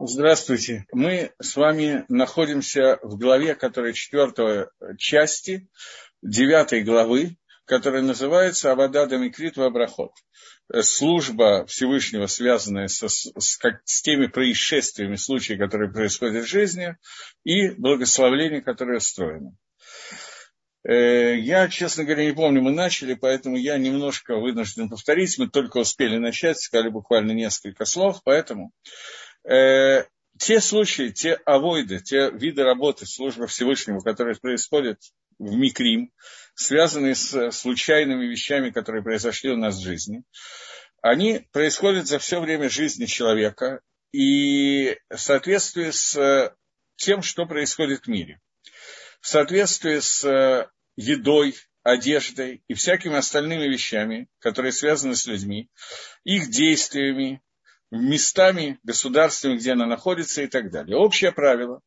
Здравствуйте. Мы с вами находимся в главе, которая четвертой части, девятой главы, которая называется «Авада Дамикрит Вабрахот». Служба Всевышнего, связанная со, с, с теми происшествиями, случаями, которые происходят в жизни, и благословление, которое устроено. Э, я, честно говоря, не помню, мы начали, поэтому я немножко вынужден повторить. Мы только успели начать, сказали буквально несколько слов, поэтому э, те случаи, те авойды, те виды работы службы Всевышнему, которые происходят в Микрим, связанные с случайными вещами, которые произошли у нас в жизни, они происходят за все время жизни человека и в соответствии с тем, что происходит в мире. В соответствии с э, едой, одеждой и всякими остальными вещами, которые связаны с людьми, их действиями, местами, государствами, где она находится и так далее. Общее правило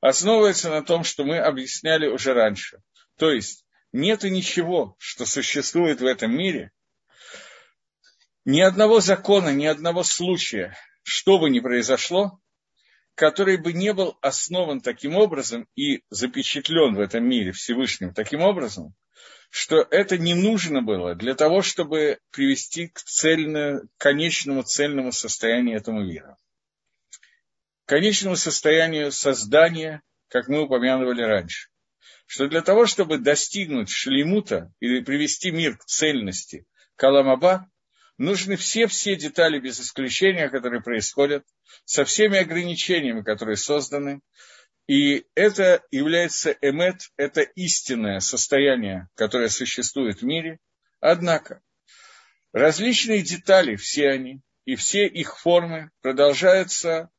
основывается на том, что мы объясняли уже раньше. То есть нет ничего, что существует в этом мире, ни одного закона, ни одного случая, что бы ни произошло, который бы не был основан таким образом и запечатлен в этом мире Всевышним таким образом, что это не нужно было для того, чтобы привести к, цельно, к конечному цельному состоянию этого мира. К конечному состоянию создания, как мы упомянули раньше. Что для того, чтобы достигнуть шлемута или привести мир к цельности Каламаба, нужны все-все детали без исключения, которые происходят, со всеми ограничениями, которые созданы. И это является эмет, это истинное состояние, которое существует в мире. Однако, различные детали, все они, и все их формы продолжаются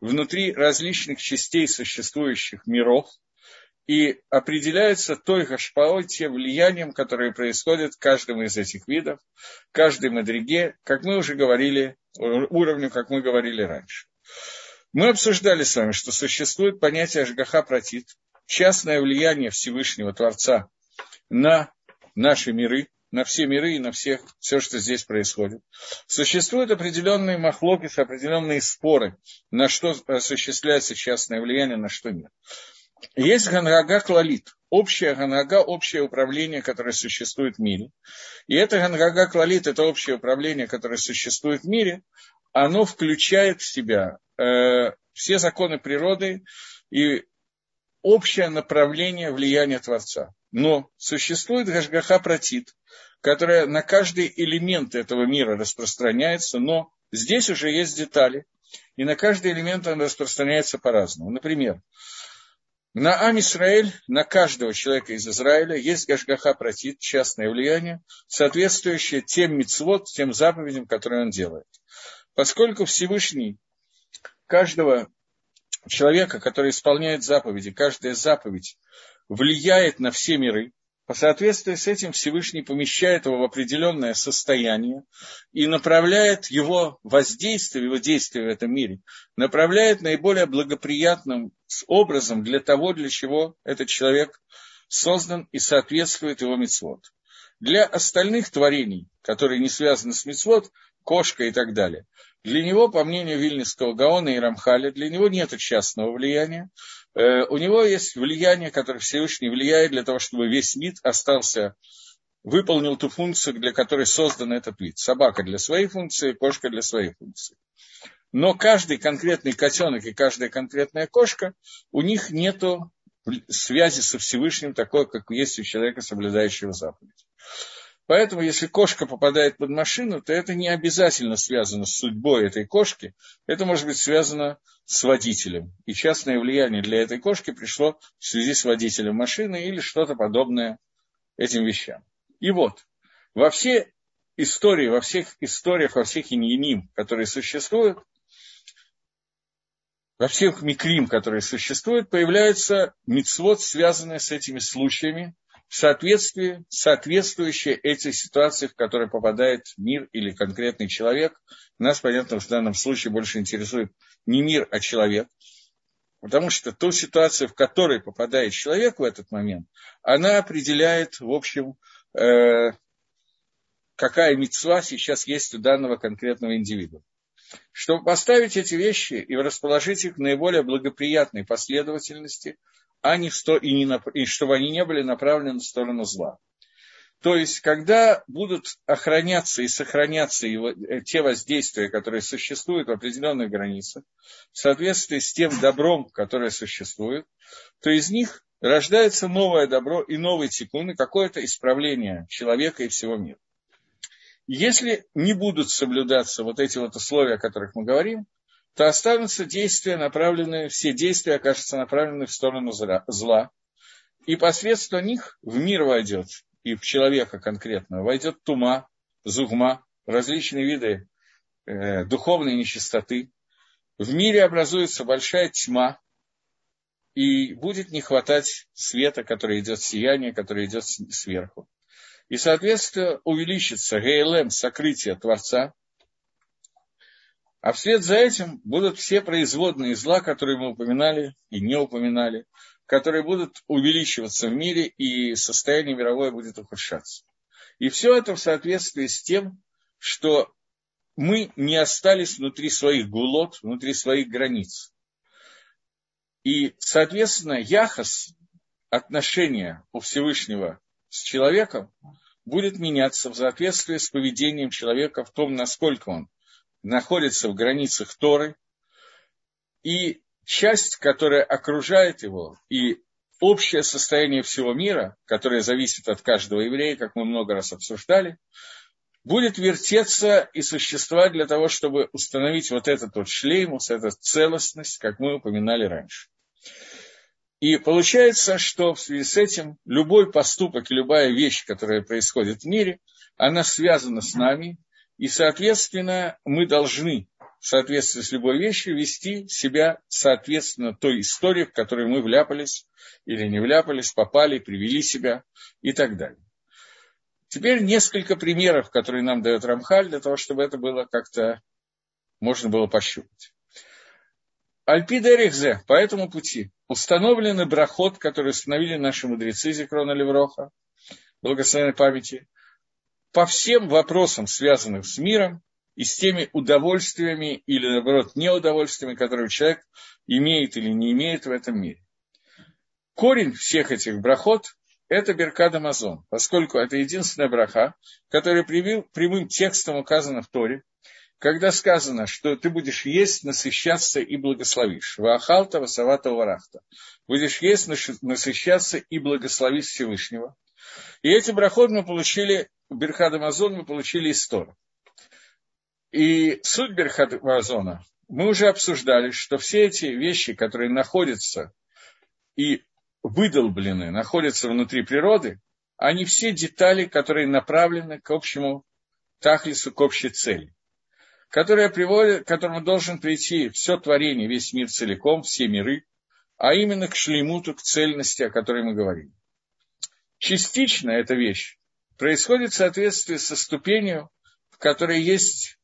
внутри различных частей существующих миров – и определяется той гашпаой, тем влиянием, которое происходит в каждом из этих видов, каждой мадриге, как мы уже говорили, уровню, как мы говорили раньше. Мы обсуждали с вами, что существует понятие Ашгаха Протит, частное влияние Всевышнего Творца на наши миры, на все миры и на всех, все, что здесь происходит. Существуют определенные махлокисы, определенные споры, на что осуществляется частное влияние, на что нет. Есть Ганрага Клалит, общая Ганрага, общее управление, которое существует в мире. И это Ганрага Клалит, это общее управление, которое существует в мире, оно включает в себя э, все законы природы и общее направление влияния Творца. Но существует Гашгаха Протит, которая на каждый элемент этого мира распространяется, но здесь уже есть детали, и на каждый элемент он распространяется по-разному. Например, на Ам Исраэль, на каждого человека из Израиля есть Гашгаха Протит, частное влияние, соответствующее тем мицвод, тем заповедям, которые он делает. Поскольку Всевышний каждого человека, который исполняет заповеди, каждая заповедь влияет на все миры, по соответствии с этим Всевышний помещает его в определенное состояние и направляет его воздействие, его действие в этом мире, направляет наиболее благоприятным образом для того, для чего этот человек создан и соответствует его мецвод. Для остальных творений, которые не связаны с мецвод, кошка и так далее, для него, по мнению Вильнинского Гаона и Рамхаля, для него нет частного влияния, Э, у него есть влияние, которое Всевышний влияет для того, чтобы весь вид остался, выполнил ту функцию, для которой создан этот вид. Собака для своей функции, кошка для своей функции. Но каждый конкретный котенок и каждая конкретная кошка, у них нет связи со Всевышним такой, как есть у человека, соблюдающего заповедь. Поэтому, если кошка попадает под машину, то это не обязательно связано с судьбой этой кошки, это может быть связано с водителем. И частное влияние для этой кошки пришло в связи с водителем машины или что-то подобное этим вещам. И вот, во все истории, во всех историях, во всех иньяним, которые существуют, во всех микрим, которые существуют, появляется мицвод, связанный с этими случаями, в соответствии, соответствующие этой ситуации, в которой попадает мир или конкретный человек. Нас, понятно, в данном случае больше интересует не мир, а человек. Потому что ту ситуацию, в которой попадает человек в этот момент, она определяет, в общем, э, какая мецва сейчас есть у данного конкретного индивида. чтобы поставить эти вещи и расположить их в наиболее благоприятной последовательности, а не сто, и, не, и чтобы они не были направлены в сторону зла. То есть, когда будут охраняться и сохраняться его, э, те воздействия, которые существуют в определенных границах, в соответствии с тем добром, которое существует, то из них рождается новое добро и новый тикун, и какое-то исправление человека и всего мира. Если не будут соблюдаться вот эти вот условия, о которых мы говорим, то останутся действия, направленные, все действия окажутся направлены в сторону зла, и посредством них в мир войдет и в человека конкретно войдет тума, зугма, различные виды э, духовной нечистоты. В мире образуется большая тьма, и будет не хватать света, который идет сияние, которое идет сверху. И, соответственно, увеличится ГЛМ, сокрытие Творца, а вслед за этим будут все производные зла, которые мы упоминали и не упоминали, которые будут увеличиваться в мире, и состояние мировое будет ухудшаться. И все это в соответствии с тем, что мы не остались внутри своих гулот, внутри своих границ. И, соответственно, яхос, отношения у Всевышнего с человеком, будет меняться в соответствии с поведением человека в том, насколько он находится в границах Торы, и часть, которая окружает его, и общее состояние всего мира, которое зависит от каждого еврея, как мы много раз обсуждали, будет вертеться и существовать для того, чтобы установить вот этот вот шлеймус, эту целостность, как мы упоминали раньше. И получается, что в связи с этим любой поступок любая вещь, которая происходит в мире, она связана с нами, и, соответственно, мы должны в соответствии с любой вещью, вести себя соответственно той истории, в которой мы вляпались или не вляпались, попали, привели себя и так далее. Теперь несколько примеров, которые нам дает Рамхаль, для того, чтобы это было как-то можно было пощупать. Альпида Эрихзе, по этому пути, установлены брахот, который установили наши мудрецы Зикрона Левроха, благословенной памяти, по всем вопросам, связанным с миром, и с теми удовольствиями или, наоборот, неудовольствиями, которые человек имеет или не имеет в этом мире. Корень всех этих брахот – это Беркад Амазон, поскольку это единственная браха, которая прямым текстом указана в Торе, когда сказано, что ты будешь есть, насыщаться и благословишь. Ваахалта, васавата, варахта. Будешь есть, насыщаться и благословить Всевышнего. И эти брахот мы получили, Беркад Амазон мы получили из Тора. И суть Берхадвазона мы уже обсуждали, что все эти вещи, которые находятся и выдолблены, находятся внутри природы, они все детали, которые направлены к общему тахлису, к общей цели, которая приводит, к которому должен прийти все творение, весь мир целиком, все миры, а именно к шлемуту, к цельности, о которой мы говорим. Частично эта вещь происходит в соответствии со ступенью, в которой есть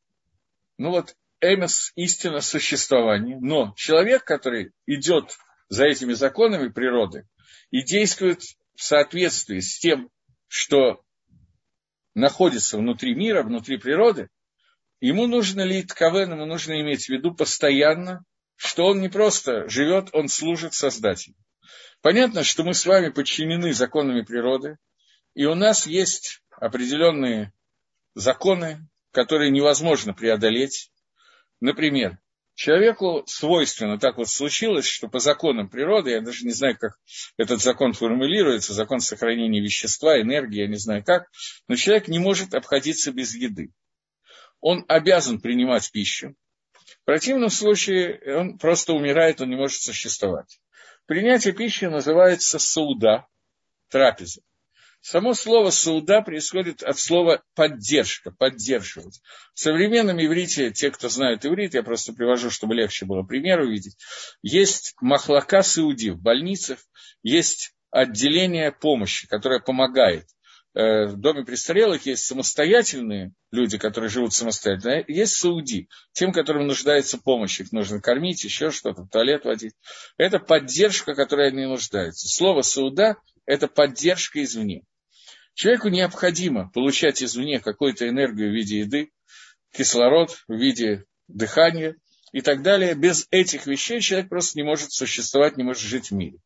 ну вот, эмес – истина существования. Но человек, который идет за этими законами природы и действует в соответствии с тем, что находится внутри мира, внутри природы, ему нужно ли ткавен, ему нужно иметь в виду постоянно, что он не просто живет, он служит Создателю. Понятно, что мы с вами подчинены законами природы, и у нас есть определенные законы, которые невозможно преодолеть. Например, человеку свойственно, так вот случилось, что по законам природы, я даже не знаю, как этот закон формулируется, закон сохранения вещества, энергии, я не знаю как, но человек не может обходиться без еды. Он обязан принимать пищу. В противном случае он просто умирает, он не может существовать. Принятие пищи называется сауда, трапеза. Само слово «сауда» происходит от слова «поддержка», «поддерживать». В современном иврите, те, кто знают иврит, я просто привожу, чтобы легче было пример увидеть, есть махлака сауди в больницах, есть отделение помощи, которое помогает. Э, в доме престарелых есть самостоятельные люди, которые живут самостоятельно, есть сауди, тем, которым нуждается помощь, их нужно кормить, еще что-то, туалет водить. Это поддержка, которой они нуждаются. Слово «сауда» – это поддержка извне. Человеку необходимо получать извне какую-то энергию в виде еды, кислород в виде дыхание и так далее. Без этих вещей человек просто не может существовать, не может жить в мире.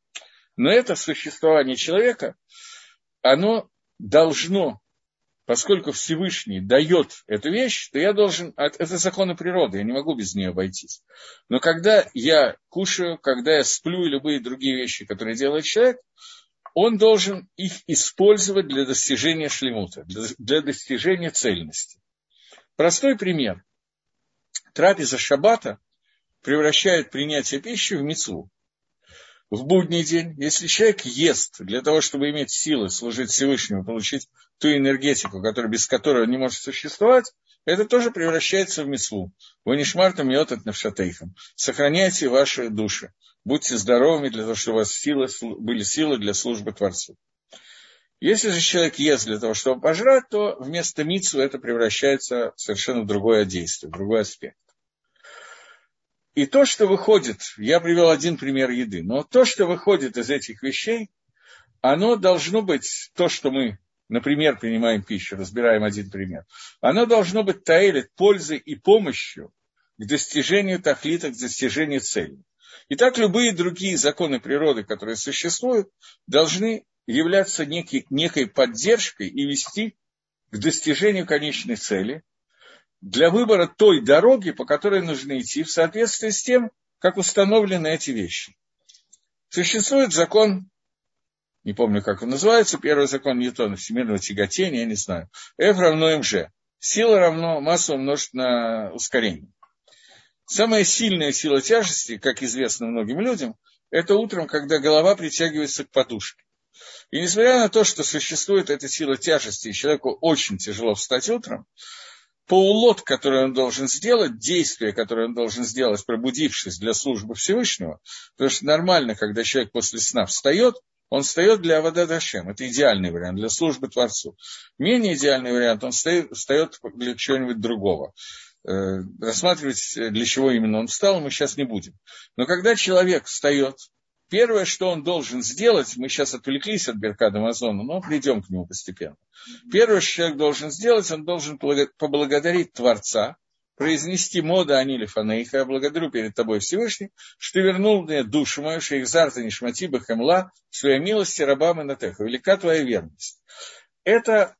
Но это существование человека, оно должно, поскольку Всевышний дает эту вещь, то я должен, это законы природы, я не могу без нее обойтись. Но когда я кушаю, когда я сплю и любые другие вещи, которые делает человек, он должен их использовать для достижения шлемута, для, достижения цельности. Простой пример трапеза шаббата превращает принятие пищи в мецву. В будний день, если человек ест для того, чтобы иметь силы служить Всевышнему, получить ту энергетику, которая, без которой он не может существовать, это тоже превращается в мецву. Вы не шмартом йотат навшатейхам. Сохраняйте ваши души. Будьте здоровыми для того, чтобы у вас силы, были силы для службы Творцу. Если же человек ест для того, чтобы пожрать, то вместо мицу это превращается в совершенно другое действие, в другой аспект. И то, что выходит, я привел один пример еды, но то, что выходит из этих вещей, оно должно быть, то, что мы, например, принимаем пищу, разбираем один пример, оно должно быть таэлит пользой и помощью к достижению тахлита, к достижению цели. И так любые другие законы природы, которые существуют, должны являться некий, некой поддержкой и вести к достижению конечной цели, для выбора той дороги, по которой нужно идти, в соответствии с тем, как установлены эти вещи. Существует закон, не помню, как он называется, первый закон Ньютона, всемирного тяготения, я не знаю. F равно mg. Сила равно масса умножить на ускорение. Самая сильная сила тяжести, как известно многим людям, это утром, когда голова притягивается к подушке. И несмотря на то, что существует эта сила тяжести, и человеку очень тяжело встать утром, полулот, который он должен сделать, действие, которое он должен сделать, пробудившись для службы Всевышнего, потому что нормально, когда человек после сна встает, он встает для Авададашем. Это идеальный вариант для службы Творцу. Менее идеальный вариант, он встает, для чего-нибудь другого. Э, рассматривать, для чего именно он встал, мы сейчас не будем. Но когда человек встает, Первое, что он должен сделать, мы сейчас отвлеклись от Беркада Амазона, но придем к нему постепенно. Первое, что человек должен сделать, он должен поблагодарить Творца, произнести мода Анили Фанейха, благодарю перед тобой Всевышний, что вернул мне душу мою, что их зарта нишмати бахемла, в своей милости рабам и натеха. Велика твоя верность. Это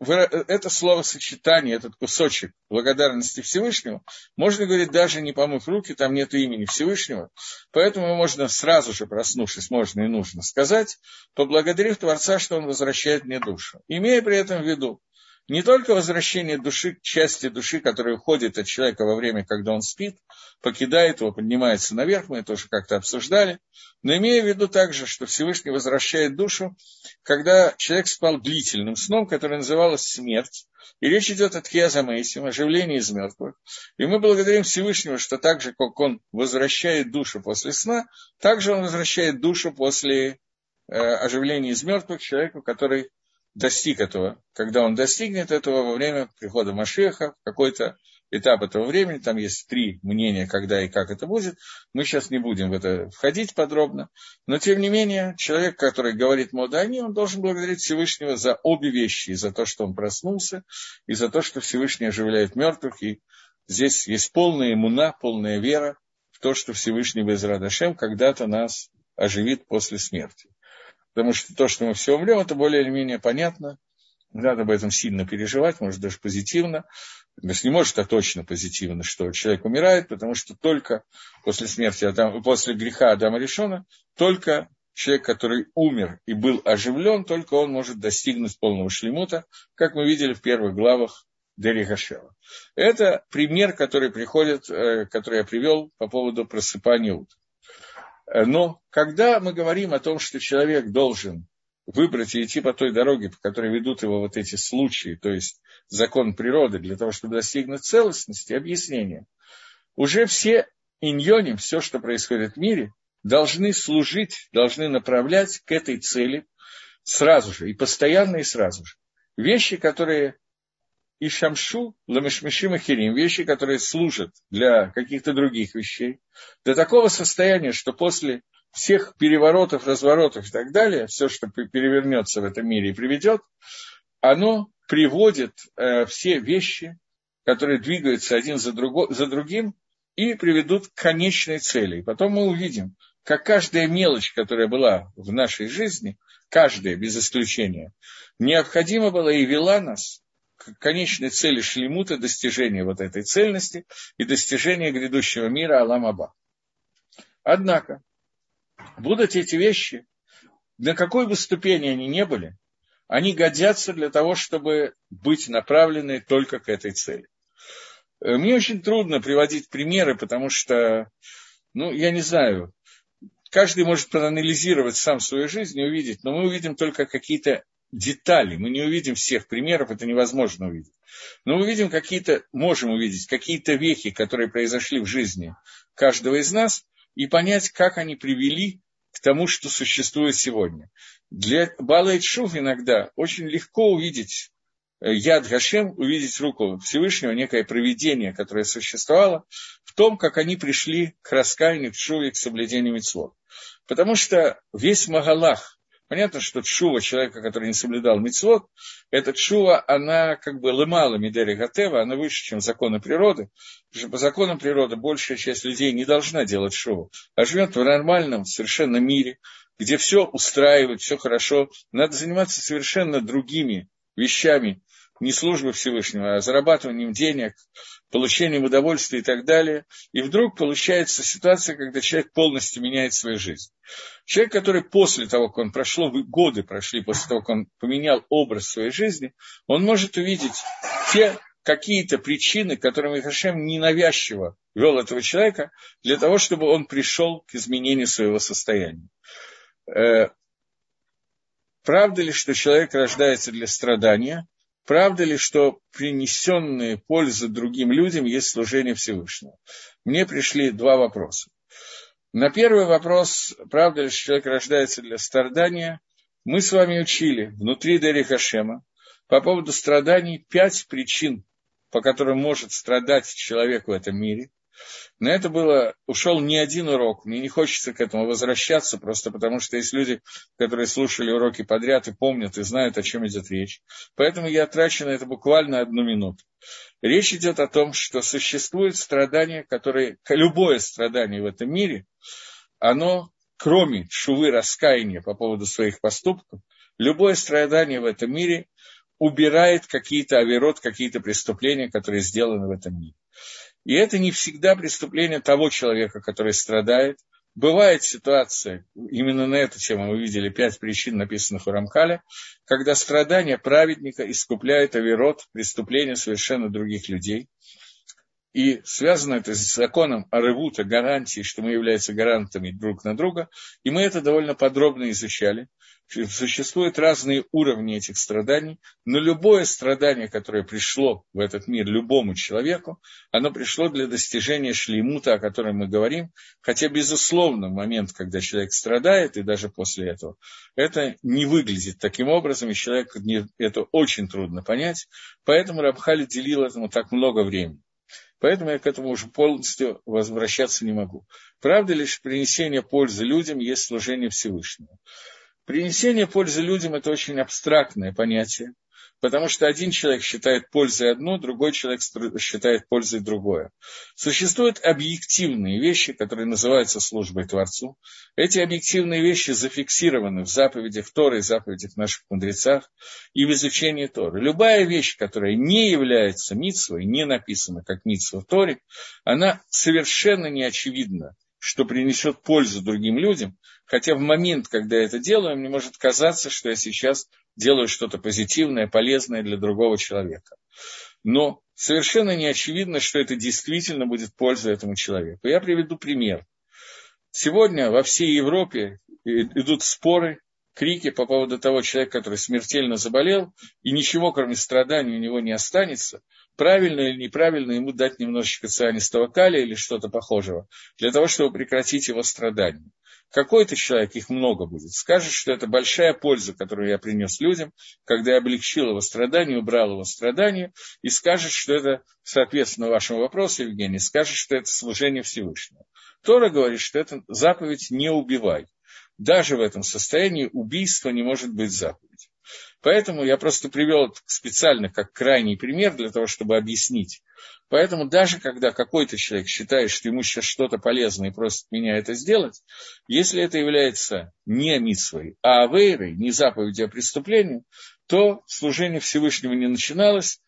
это словосочетание, этот кусочек благодарности Всевышнему, можно говорить даже не помыв руки, там нет имени Всевышнего, поэтому можно сразу же, проснувшись, можно и нужно сказать, поблагодарив Творца, что Он возвращает мне душу, имея при этом в виду, не только возвращение души части души, которая уходит от человека во время, когда он спит, покидает его, поднимается наверх, мы это уже как-то обсуждали, но имея в виду также, что Всевышний возвращает душу, когда человек спал длительным сном, который называлось смерть, и речь идет о Тхиазамейсим, оживлении из мертвых. И мы благодарим Всевышнего, что так же, как он возвращает душу после сна, так же он возвращает душу после э, оживления из мертвых человеку, который достиг этого, когда он достигнет этого во время прихода Машеха, какой-то этап этого времени, там есть три мнения, когда и как это будет, мы сейчас не будем в это входить подробно, но тем не менее, человек, который говорит Модани, он должен благодарить Всевышнего за обе вещи, и за то, что он проснулся, и за то, что Всевышний оживляет мертвых, и здесь есть полная иммуна, полная вера в то, что Всевышний без Радашем когда-то нас оживит после смерти. Потому что то, что мы все умрем, это более или менее понятно. Не надо об этом сильно переживать, может даже позитивно. То не может, а точно позитивно, что человек умирает, потому что только после смерти, Адама, после греха Адама Решона, только человек, который умер и был оживлен, только он может достигнуть полного шлемута, как мы видели в первых главах Дери Гашева. Это пример, который приходит, э, который я привел по поводу просыпания утра. Но когда мы говорим о том, что человек должен выбрать и идти по той дороге, по которой ведут его вот эти случаи, то есть закон природы, для того, чтобы достигнуть целостности, объяснения, уже все иньоним, все, что происходит в мире, должны служить, должны направлять к этой цели сразу же, и постоянно, и сразу же. Вещи, которые и шамшу, ламешмешим хирим, вещи, которые служат для каких-то других вещей, до такого состояния, что после всех переворотов, разворотов и так далее, все, что перевернется в этом мире и приведет, оно приводит э, все вещи, которые двигаются один за, друго, за другим и приведут к конечной цели. И потом мы увидим, как каждая мелочь, которая была в нашей жизни, каждая без исключения, необходима была и вела нас конечной цели шлемута, достижения вот этой цельности и достижения грядущего мира Аламаба. Однако, будут эти вещи, на какой бы ступени они ни были, они годятся для того, чтобы быть направлены только к этой цели. Э, мне очень трудно приводить примеры, потому что, ну, я не знаю, каждый может проанализировать сам свою жизнь и увидеть, но мы увидим только какие-то детали, мы не увидим всех примеров, это невозможно увидеть. Но мы увидим какие-то, можем увидеть какие-то вехи, которые произошли в жизни каждого из нас, и понять, как они привели к тому, что существует сегодня. Для Бала Шув иногда очень легко увидеть Э, Яд Гашем, увидеть руку Всевышнего, некое проведение, которое существовало, в том, как они пришли к раскаянию, к шуве, к соблюдению митцвот. Потому что весь Магалах, понятно, что шува человека, который не соблюдал митцвот, эта шува, она как бы лымала Мидери Гатева, она выше, чем законы природы, потому что по законам природы большая часть людей не должна делать шуву, а живет в нормальном совершенно мире, где все устраивает, все хорошо, надо заниматься совершенно другими вещами, не службой Всевышнего, а зарабатыванием денег, получением удовольствия и так далее. И вдруг получается ситуация, когда человек полностью меняет свою жизнь. Человек, который после того, как он прошло, годы прошли после того, как он поменял образ своей жизни, он может увидеть те какие-то причины, которыми Хашем ненавязчиво вел этого человека, для того, чтобы он пришел к изменению своего состояния. Э, правда ли, что человек рождается для страдания – правда ли, что принесенные пользы другим людям есть служение Всевышнего? Мне пришли два вопроса. На первый вопрос, правда ли, что человек рождается для страдания, мы с вами учили внутри Дери Хашема по поводу страданий пять причин, по которым может страдать человек в этом мире. На это было, ушел не один урок. Мне не хочется к этому возвращаться, просто потому что есть люди, которые слушали уроки подряд и помнят, и знают, о чем идет речь. Поэтому я трачу на это буквально одну минуту. Речь идет о том, что существует страдания, которые, любое страдание в этом мире, оно, кроме шувы раскаяния по поводу своих поступков, любое страдание в этом мире убирает какие-то оверот, какие-то преступления, которые сделаны в этом мире. И это не всегда преступление того человека, который страдает. Бывает ситуация, именно на эту тему мы видели пять причин, написанных у Рамхаля, когда страдания праведника искупляет оверот, преступления совершенно других людей. И связано это с законом Аревута, гарантии, что мы являемся гарантами друг на друга. И мы это довольно подробно изучали существуют разные уровни этих страданий, но любое страдание, которое пришло в этот мир любому человеку, оно пришло для достижения шлеймута, о котором мы говорим, хотя, безусловно, в момент, когда человек страдает, и даже после этого, это не выглядит таким образом, и человеку это очень трудно понять, поэтому Рабхали делил этому так много времени. Поэтому я к этому уже полностью возвращаться не могу. Правда ли, что принесение пользы людям есть служение Всевышнего? Принесение пользы людям – это очень абстрактное понятие, потому что один человек считает пользой одно, другой человек считает пользой другое. Существуют объективные вещи, которые называются службой Творцу. Эти объективные вещи зафиксированы в заповедях Торы и заповедях наших мудрецах и в изучении Торы. Любая вещь, которая не является митсвой, не написана как митсва в Торе, она совершенно не очевидна что принесет пользу другим людям, хотя в момент, когда я это делаю, мне может казаться, что я сейчас делаю что-то позитивное, полезное для другого человека. Но совершенно не очевидно, что это действительно будет польза этому человеку. Я приведу пример. Сегодня во всей Европе идут споры, крики по поводу того человека, который смертельно заболел, и ничего, кроме страданий, у него не останется – правильно или неправильно ему дать немножечко цианистого калия или что-то похожего, для того, чтобы прекратить его страдания. Какой-то человек, их много будет, скажет, что это большая польза, которую я принес людям, когда я облегчил его страдания, убрал его страдания, и скажет, что это, соответственно, вашему вопросу, Евгений, скажет, что это служение Всевышнего. Тора говорит, что это заповедь «не убивай». Даже в этом состоянии убийство не может быть заповедью. Поэтому я просто привел специально как крайний пример для того, чтобы объяснить, Поэтому даже когда какой-то человек считает, что ему сейчас что-то полезное и просит меня это сделать, если это является не митсвой, а авейрой, не заповедью, а преступлением, то служение Всевышнего не начиналось,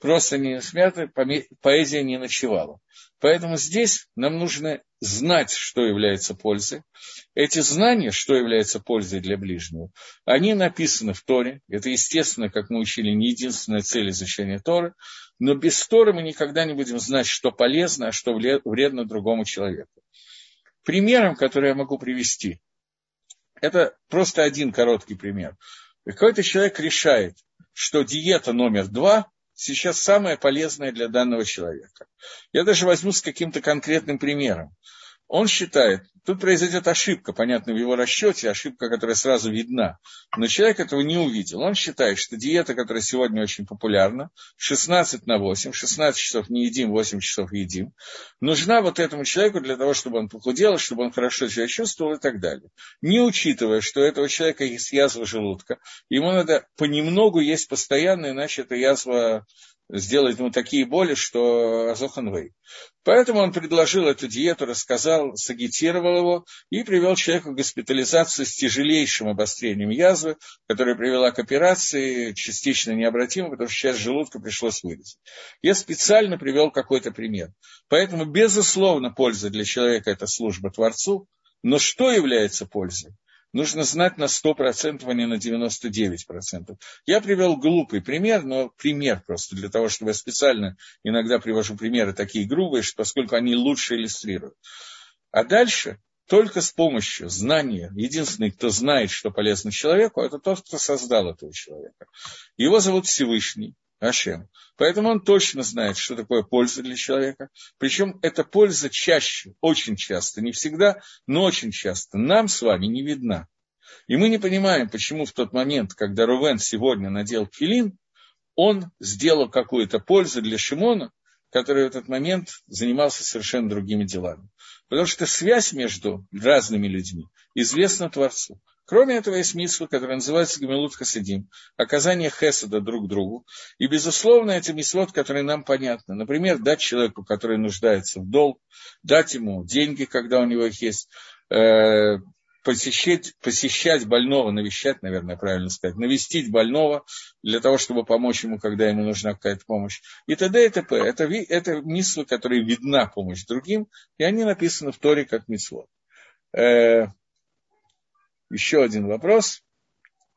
просто не смято, поэзия не ночевала. Поэтому здесь нам нужно знать, что является пользой. Эти знания, что является пользой для ближнего, они написаны в Торе. Это, естественно, как мы учили, не единственная цель изучения Торы. Но без Торы мы никогда не будем знать, что полезно, а что вредно другому человеку. Примером, который я могу привести, это просто один короткий пример. Какой-то человек решает, что диета номер два сейчас самое полезное для данного человека. Я даже возьму с каким-то конкретным примером. Он считает, тут произойдет ошибка, понятно, в его расчете, ошибка, которая сразу видна, но человек этого не увидел. Он считает, что диета, которая сегодня очень популярна, 16 на 8, 16 часов не едим, 8 часов едим, нужна вот этому человеку для того, чтобы он похудел, чтобы он хорошо себя чувствовал и так далее. Не учитывая, что у этого человека есть язва желудка, ему надо понемногу есть постоянно, иначе эта язва сделает ему такие боли, что Азоханвей. Поэтому он предложил эту диету, рассказал, сагитировал его и привел человека в госпитализацию с тяжелейшим обострением язвы, которая привела к операции, частично необратимо, потому что часть желудка пришлось вырезать. Я специально привел какой-то пример. Поэтому, безусловно, польза для человека – это служба Творцу, но что является пользой? Нужно знать на 100%, а не на 99%. Я привел глупый пример, но пример просто для того, чтобы я специально иногда привожу примеры такие грубые, поскольку они лучше иллюстрируют. А дальше только с помощью знания, единственный, кто знает, что полезно человеку, это тот, кто создал этого человека. Его зовут Всевышний, Ашем. Поэтому он точно знает, что такое польза для человека. Причем эта польза чаще, очень часто, не всегда, но очень часто нам с вами не видна. И мы не понимаем, почему в тот момент, когда Рувен сегодня надел филин, он сделал какую-то пользу для Шимона, который в этот момент занимался совершенно другими делами. Потому что связь между разными людьми известна Творцу. Кроме этого, есть митсва, которая называется Гамилут Хасидим, оказание хесада друг другу. И, безусловно, это митсвот, которые нам понятны. Например, дать человеку, который нуждается в долг, дать ему деньги, когда у него их есть, э, посещать, посещать больного, навещать, наверное, правильно сказать, навестить больного для того, чтобы помочь ему, когда ему нужна какая-то помощь. И т.д. и т.п. Это, это митсвы, которые видна помощь другим, и они написаны в Торе как митсвот. Э, еще один вопрос.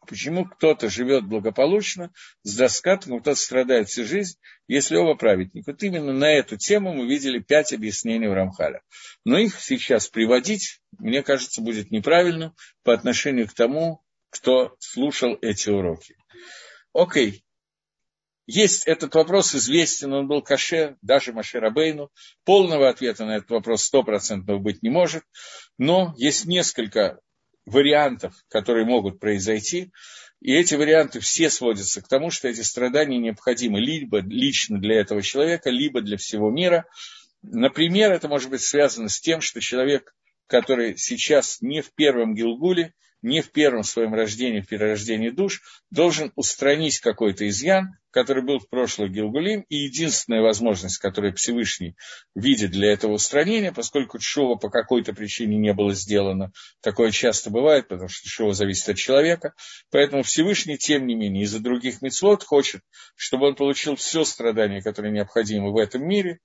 Почему кто-то живет благополучно с доскатом, а кто-то страдает всю жизнь, если оба праведника? Вот именно на эту тему мы видели пять объяснений в Рамхале. Но их сейчас приводить, мне кажется, будет неправильно по отношению к тому, кто слушал эти уроки. Окей. Есть этот вопрос известен, он был каше, даже Машерабейну. Полного ответа на этот вопрос стопроцентного быть не может. Но есть несколько вариантов, которые могут произойти. И эти варианты все сводятся к тому, что эти страдания необходимы либо лично для этого человека, либо для всего мира. Например, это может быть связано с тем, что человек, который сейчас не в первом Гилгуле, не в первом своем рождении, в перерождении душ, должен устранить какой-то изъян, который был в прошлом Гилгулим, и единственная возможность, которую Всевышний видит для этого устранения, поскольку Шова по какой-то причине не было сделано, такое часто бывает, потому что Шова зависит от человека, поэтому Всевышний, тем не менее, из-за других мецвод хочет, чтобы он получил все страдания, которые необходимы в этом мире,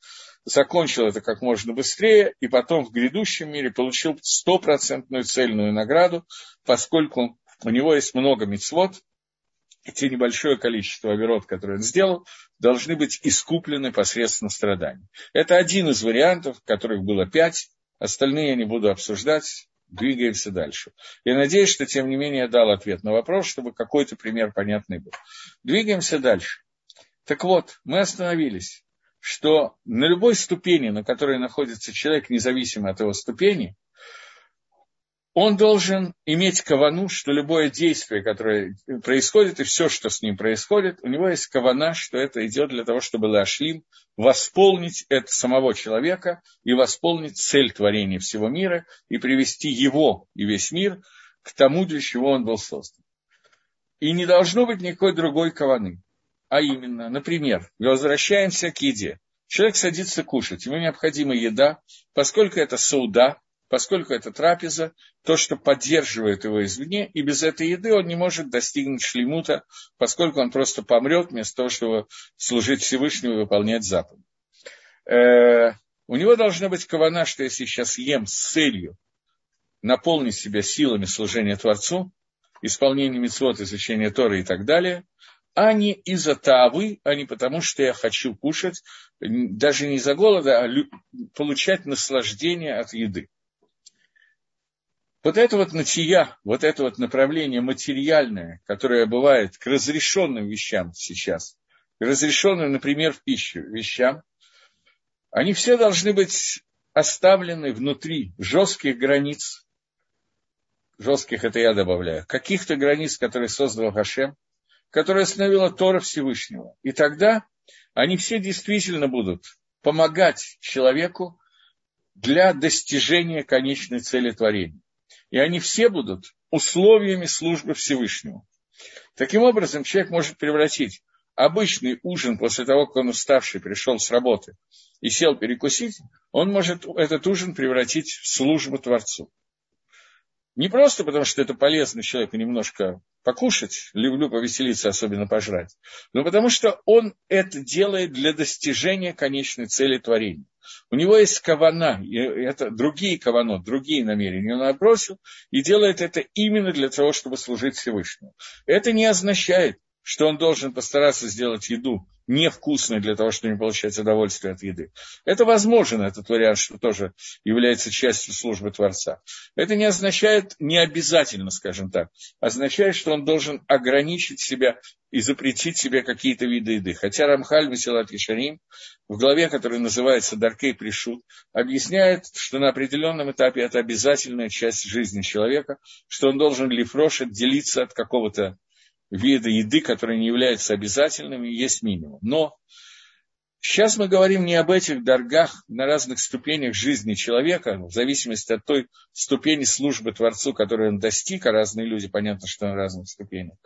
закончил это как можно быстрее, и потом в грядущем мире получил стопроцентную цельную награду, поскольку у него есть много мецвод, и те небольшое количество оверот, которые он сделал, должны быть искуплены посредством страданий. Это один из вариантов, которых было пять, остальные я не буду обсуждать, двигаемся дальше. Я надеюсь, что, тем не менее, я дал ответ на вопрос, чтобы какой-то пример понятный был. Двигаемся дальше. Так вот, мы остановились что на любой ступени, на которой находится человек, независимо от его ступени, он должен иметь кавану, что любое действие, которое происходит, и все, что с ним происходит, у него есть кавана, что это идет для того, чтобы Лашлим восполнить это самого человека и восполнить цель творения всего мира и привести его и весь мир к тому, для чего он был создан. И не должно быть никакой другой каваны. А именно, например, возвращаемся к еде. Человек садится кушать, ему необходима еда, поскольку это сауда, поскольку это трапеза, то, что поддерживает его извне, и без этой еды он не может достигнуть шлемута, поскольку он просто помрет вместо того, чтобы служить Всевышнему и выполнять заповедь. Э, у него должна быть кавана, что если сейчас ем с целью наполнить себя силами служения Творцу, исполнения митцвот, изучения Торы и так далее, а не из-за тавы, а не потому, что я хочу кушать, даже не из-за голода, а получать наслаждение от еды. Вот это вот натия, вот это вот направление материальное, которое бывает к разрешенным вещам сейчас, к разрешенным, например, в пищу вещам, они все должны быть оставлены внутри жестких границ, жестких это я добавляю, каких-то границ, которые создал Хашем, которые установила Тора Всевышнего. И тогда они все действительно будут помогать человеку для достижения конечной цели творения и они все будут условиями службы Всевышнему. Таким образом, человек может превратить обычный ужин после того, как он уставший пришел с работы и сел перекусить, он может этот ужин превратить в службу Творцу. Не просто потому, что это полезно человеку немножко покушать, люблю повеселиться, особенно пожрать, но потому что он это делает для достижения конечной цели творения. У него есть кавана, и это другие каванот, другие намерения. Он отбросил и делает это именно для того, чтобы служить Всевышнему. Это не означает, что он должен постараться сделать еду невкусной для того, чтобы не получать удовольствие от еды. Это возможен, этот вариант, что тоже является частью службы Творца. Это не означает, не обязательно, скажем так, означает, что он должен ограничить себя и запретить себе какие-то виды еды. Хотя Рамхаль Веселат Ишарим в главе, которая называется Даркей Пришут, объясняет, что на определенном этапе это обязательная часть жизни человека, что он должен лифрош отделиться от какого-то вида еды, которые не являются обязательными, есть минимум. Но сейчас мы говорим не об этих дорогах на разных ступенях жизни человека, в зависимости от той ступени службы Творцу, которой он достиг, а разные люди, понятно, что на разных ступенях.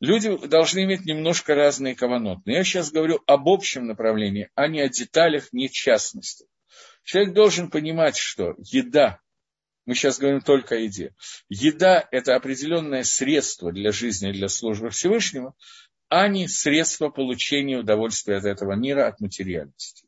Люди должны иметь немножко разные каванот. Но я сейчас говорю об общем направлении, а не о деталях, не частности. Человек должен понимать, что еда мы сейчас говорим только о еде. Еда – это определенное средство для жизни, для службы Всевышнего, а не средство получения удовольствия от этого мира, от материальности.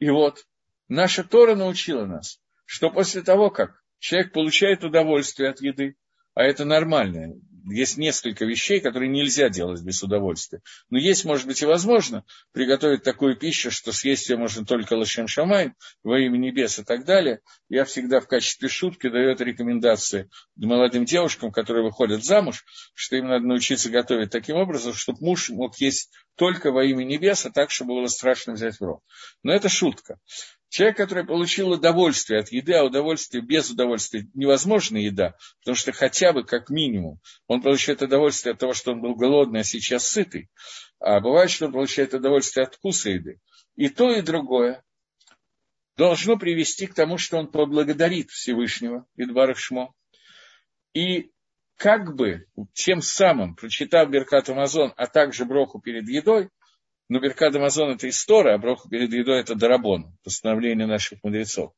И вот наша Тора научила нас, что после того, как человек получает удовольствие от еды, а это нормально, есть несколько вещей, которые нельзя делать без удовольствия. Но есть, может быть, и возможно приготовить такую пищу, что съесть ее можно только лошем шамай, во имя небес и так далее. Я всегда в качестве шутки даю рекомендации молодым девушкам, которые выходят замуж, что им надо научиться готовить таким образом, чтобы муж мог есть только во имя небес, а так, чтобы было страшно взять в рот. Но это шутка. Человек, который получил удовольствие от еды, а удовольствие без удовольствия невозможна еда, потому что хотя бы как минимум он получает удовольствие от того, что он был голодный, а сейчас сытый. А бывает, что он получает удовольствие от вкуса еды. И то, и другое должно привести к тому, что он поблагодарит Всевышнего, Идбарах Шмо. И как бы тем самым, прочитав Беркат Амазон, а также броху перед едой, но Беркад Амазон – это история, а Броху перед едой – это дарабон, постановление наших мудрецов.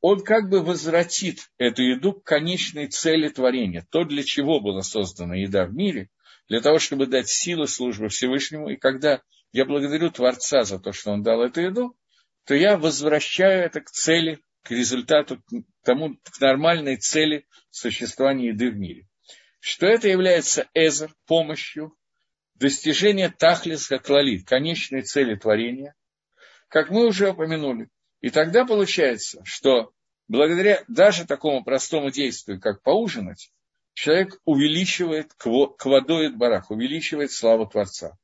Он как бы возвратит эту еду к конечной цели творения, то, для чего была создана еда в мире, для того, чтобы дать силы службы Всевышнему. И когда я благодарю Творца за то, что он дал эту еду, то я возвращаю это к цели, к результату, к, тому, к нормальной цели существования еды в мире. Что это является эзер, помощью, достижение тахлис хаклалит, конечной цели творения, как мы уже упомянули. И тогда получается, что благодаря даже такому простому действию, как поужинать, человек увеличивает квадоид барах, увеличивает славу Творца.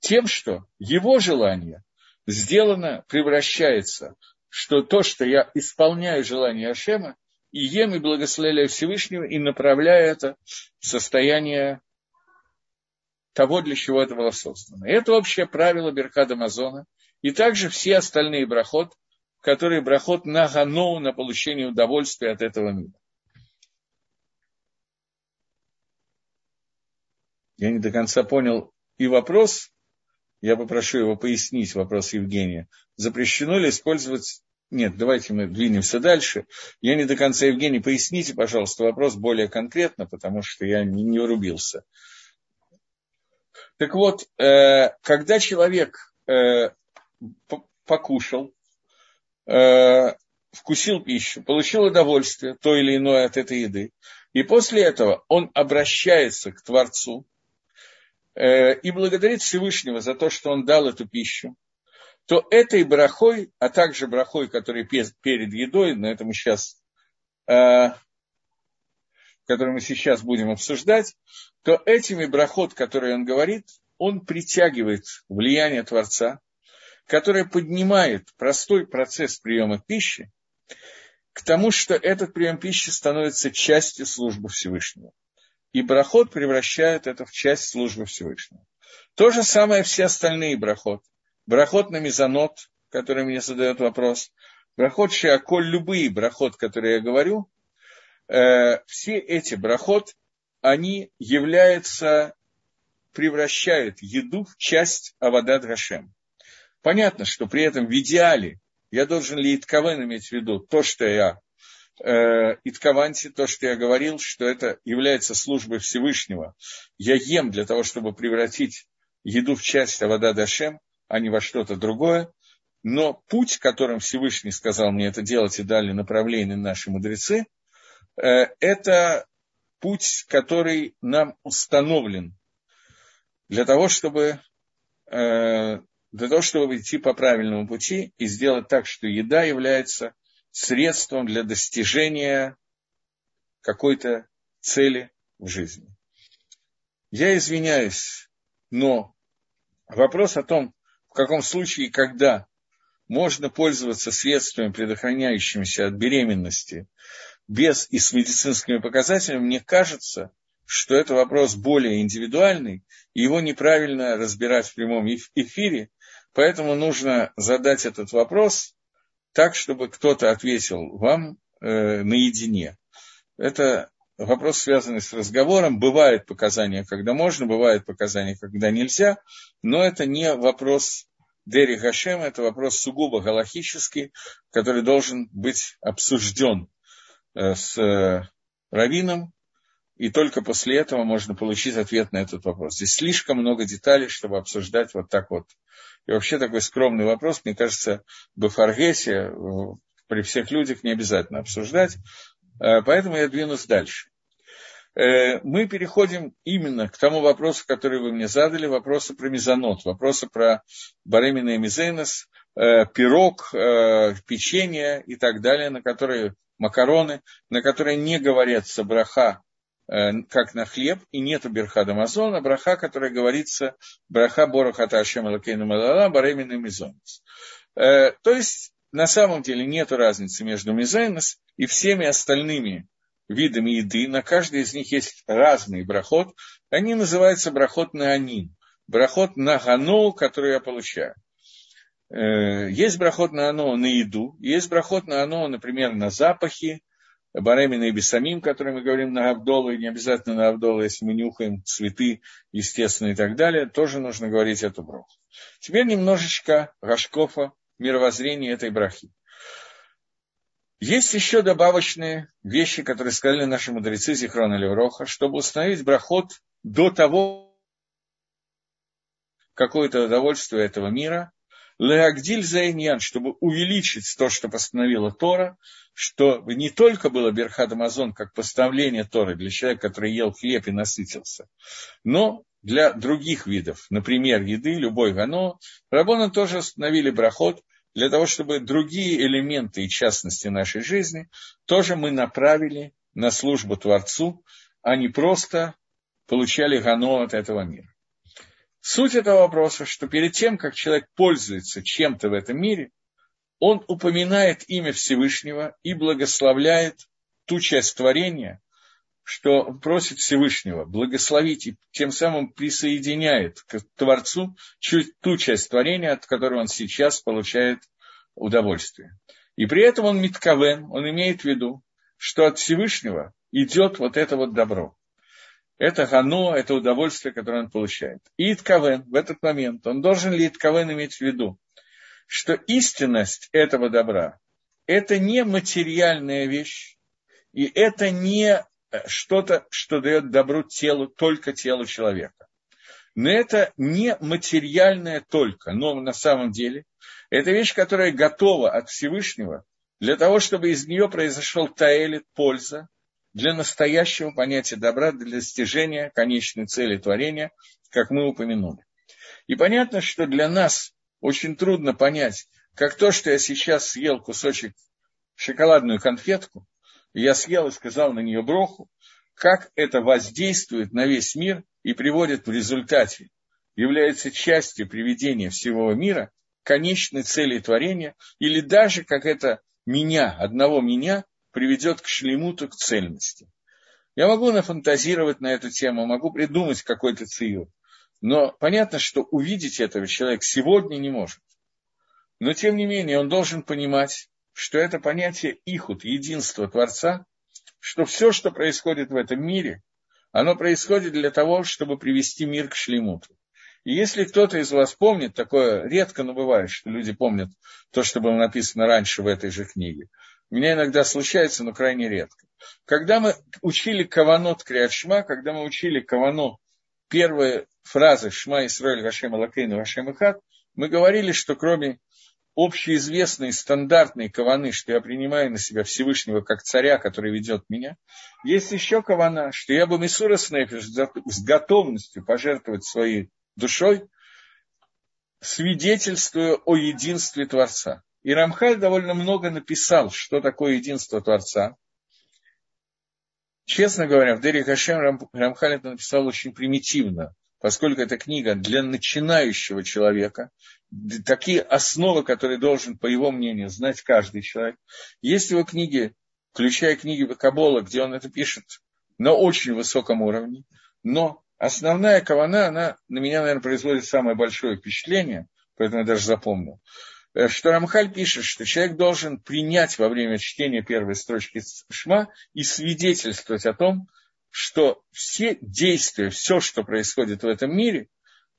Тем, что его желание сделано, превращается, что то, что я исполняю желание Ашема, и ем и благословляю Всевышнего, и направляю это в состояние того, для чего это было создано. Это общее правило Беркада Мазона. И также все остальные брахот, которые брахот на ганоу, на получение удовольствия от этого мира. Я не до конца понял и вопрос, я попрошу его пояснить вопрос Евгения, запрещено ли использовать нет, давайте мы двинемся дальше. Я не до конца, Евгений, поясните, пожалуйста, вопрос более конкретно, потому что я не, не урубился. Так вот, э, когда человек э, покушал, э, вкусил пищу, получил удовольствие, то или иное от этой еды, и после этого он обращается к Творцу э, и благодарит Всевышнего за то, что он дал эту пищу, то этой брахой, а также брахой, который перед едой, на это мы сейчас, э, который мы сейчас будем обсуждать, то этими брахот, которые он говорит, он притягивает влияние Творца, которое поднимает простой процесс приема пищи к тому, что этот прием пищи становится частью службы Всевышнего. И брахот превращает это в часть службы Всевышнего. То же самое все остальные брахот – Брахот на мезонот, который мне задает вопрос. Брахот шиаколь, любые брахот, которые я говорю, э, все эти брахот, они являются, превращают еду в часть Авадат Гашем. Понятно, что при этом в идеале я должен ли Итковен иметь в виду то, что я э, Иткованти, то, что я говорил, что это является службой Всевышнего. Я ем для того, чтобы превратить еду в часть Авада Дашем, а не во что-то другое. Но путь, которым Всевышний сказал мне это делать и дали направление наши мудрецы, э, это путь, который нам установлен для того, чтобы, э, для того, чтобы идти по правильному пути и сделать так, что еда является средством для достижения какой-то цели в жизни. Я извиняюсь, но вопрос о том, каком случае, когда можно пользоваться средствами, предохраняющимися от беременности, без и с медицинскими показателями, мне кажется, что это вопрос более индивидуальный, и его неправильно разбирать в прямом эфире, поэтому нужно задать этот вопрос так, чтобы кто-то ответил вам э, наедине. Это вопрос, связанный с разговором. Бывают показания, когда можно, бывают показания, когда нельзя, но это не вопрос Дери Хашем, это вопрос сугубо галахический, который должен быть обсужден э, с э, раввином, и только после этого можно получить ответ на этот вопрос. Здесь слишком много деталей, чтобы обсуждать вот так вот. И вообще такой скромный вопрос, мне кажется, в Фаргесе при всех людях не обязательно обсуждать. Э, поэтому я двинусь дальше. Э, мы переходим именно к тому вопросу, который вы мне задали, вопросу про мезонот, вопросу про баремина и э, пирог, печенье и так далее, на которые макароны, на которые не говорится браха, как на хлеб, и нету берха дамазона, браха, которая говорится браха борохата ашем алакейну малала, баремина и мизонос. То есть, на самом деле, нет разницы между мизейнос и всеми остальными видами еды, на каждой из них есть разный брахот, они называются брахот на анин, брахот на гану, который я получаю. Э, есть брахот на оно на еду, есть брахот на оно, например, на запахи, баремина и бесамим, которые мы говорим на Авдолу, и не обязательно на Авдолу, если мы нюхаем цветы, естественно, и так далее, тоже нужно говорить эту браху. Теперь немножечко Рашкофа, мировоззрения этой брахи. Есть еще добавочные вещи, которые сказали наши мудрецы Зихрона Левроха, чтобы установить брахот до того, какое-то удовольствие этого мира, Леагдиль Зайньян, чтобы увеличить то, что постановила Тора, что не только было Берхад Амазон как постановление Торы для человека, который ел хлеб и насытился, но для других видов, например, еды, любой гано, Рабона тоже установили брахот – для того, чтобы другие элементы и частности нашей жизни тоже мы направили на службу Творцу, а не просто получали гано от этого мира. Суть этого вопроса, что перед тем, как человек пользуется чем-то в этом мире, он упоминает имя Всевышнего и благословляет ту часть творения, что просит Всевышнего благословить и тем самым присоединяет к Творцу чуть ту часть творения, от которой он сейчас получает удовольствие. И при этом он митковен, он имеет в виду, что от Всевышнего идет вот это вот добро. Это гано, это удовольствие, которое он получает. И Итковен в этот момент, он должен ли Итковен иметь в виду, что истинность этого добра – это не материальная вещь, и это не что-то, что дает добру телу, только телу человека. Но это не материальное только, но на самом деле это вещь, которая готова от Всевышнего для того, чтобы из нее произошел таэлит, польза, для настоящего понятия добра, для достижения конечной цели творения, как мы упомянули. И понятно, что для нас очень трудно понять, как то, что я сейчас съел кусочек шоколадную конфетку, я съел и сказал на нее броху, как это воздействует на весь мир и приводит в результате, является частью приведения всего мира, конечной цели творения, или даже как это меня, одного меня, приведет к шлемуту, к цельности. Я могу нафантазировать на эту тему, могу придумать какой-то циюр, но понятно, что увидеть этого человек сегодня не может. Но, тем не менее, он должен понимать, что это понятие ихут, единства Творца, что все, что происходит в этом мире, оно происходит для того, чтобы привести мир к шлемуту. И если кто-то из вас помнит, такое редко, но бывает, что люди помнят то, что было написано раньше в этой же книге, у меня иногда случается, но крайне редко. Когда мы учили Каванот Криадшма, когда мы учили Кавано, первые фразы Шма Исраиль Вашем Алакейну Вашем Ихат, мы говорили, что кроме общеизвестной стандартной каваны, что я принимаю на себя Всевышнего как царя, который ведет меня, есть еще кавана, что я бы Мисура Снефиш с готовностью пожертвовать своей душой, свидетельствуя о единстве Творца. И Рамхаль довольно много написал, что такое единство Творца. Честно говоря, в Дери Хашем Рамхаль это написал очень примитивно, поскольку это книга для начинающего человека, такие основы, которые должен, по его мнению, знать каждый человек. Есть его книги, включая книги Кабола, где он это пишет на очень высоком уровне, но основная кавана, она на меня, наверное, производит самое большое впечатление, поэтому я даже запомнил. Э, что Рамхаль пишет, что человек должен принять во время чтения первой строчки Шма и свидетельствовать о том, что все действия, все, что происходит в этом мире,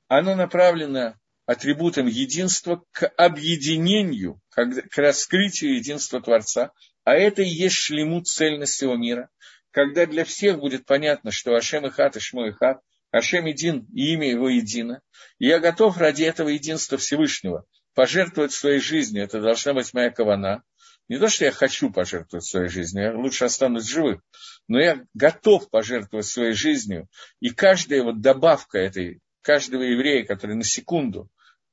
оно направлено атрибутом единства к объединению, к раскрытию единства Творца, а это и есть шлемут цельность всего мира, когда для всех будет понятно, что Ашем и Хат, и и Хат, Ашем един, и имя его едино, и я готов ради этого единства Всевышнего – пожертвовать своей жизнью, это должна быть моя кавана. Не то, что я хочу пожертвовать своей жизнью, я лучше останусь живым, но я готов пожертвовать своей жизнью. И каждая вот добавка этой, каждого еврея, который на секунду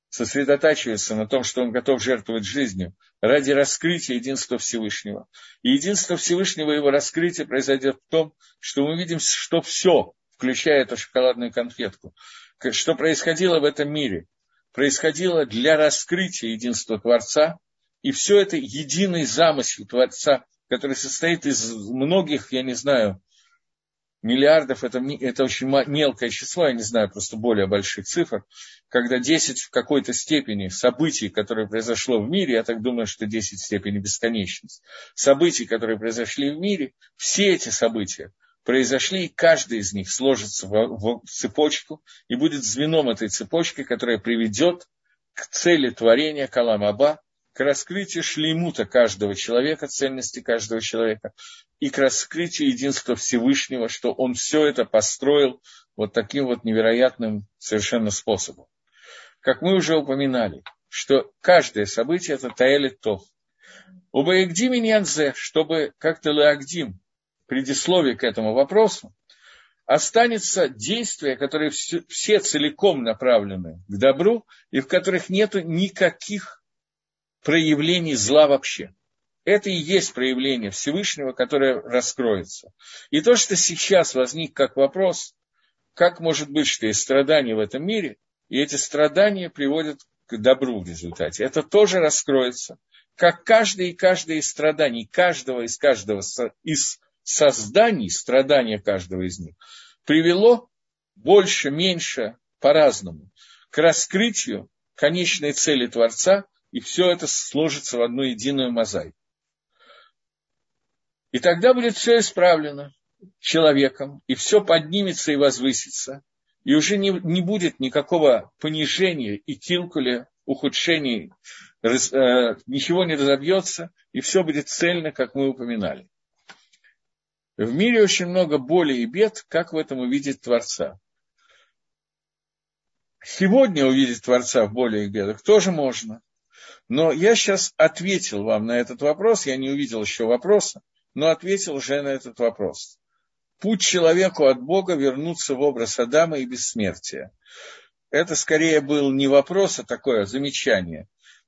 сосредотачивается на том, что он готов жертвовать жизнью ради раскрытия единства Всевышнего. И единство Всевышнего, его раскрытие произойдет в том, что мы видим, что все, включая эту шоколадную конфетку, что происходило в этом мире, происходило для раскрытия единства Творца, и все это единый замысел Творца, который состоит из многих, я не знаю, миллиардов, это, это очень мелкое число, я не знаю просто более больших цифр, когда 10 в какой-то степени событий, которые произошло в мире, я так думаю, что 10 в степени бесконечности, событий, которые произошли в мире, все эти события произошли, и каждый из них сложится в, в цепочку и будет звеном этой цепочки, которая приведет к цели творения Каламаба, к раскрытию шлеймута каждого человека, цельности каждого человека, и к раскрытию единства Всевышнего, что он все это построил вот таким вот невероятным совершенно способом. Как мы уже упоминали, что каждое событие – это Таэлит Тов. У Баэгдим и чтобы как-то Леагдим предисловии к этому вопросу, останется действия, которые все, все целиком направлены к добру и в которых нет никаких проявлений зла вообще. Это и есть проявление Всевышнего, которое раскроется. И то, что сейчас возник как вопрос, как может быть, что есть страдания в этом мире, и эти страдания приводят к добру в результате. Это тоже раскроется. Как каждое и каждое из страданий, каждого из каждого из созданий, страдания каждого из них, привело больше, меньше, по-разному, к раскрытию конечной цели Творца, и все это сложится в одну единую мозаику. И тогда будет все исправлено. человеком, и все поднимется и возвысится, и уже не, не будет никакого понижения и килкуля, ухудшений, раз, э, ничего не разобьется, и все будет цельно, как мы упоминали. В мире очень много боли и бед, как в этом увидеть Творца. Сегодня увидеть Творца в боли и бедах тоже можно. Но я сейчас ответил вам на этот вопрос, я не увидел еще вопроса, но ответил уже на этот вопрос. Путь человеку от Бога вернуться в образ Адама и бессмертия. Это скорее был не вопрос, а такое замечание.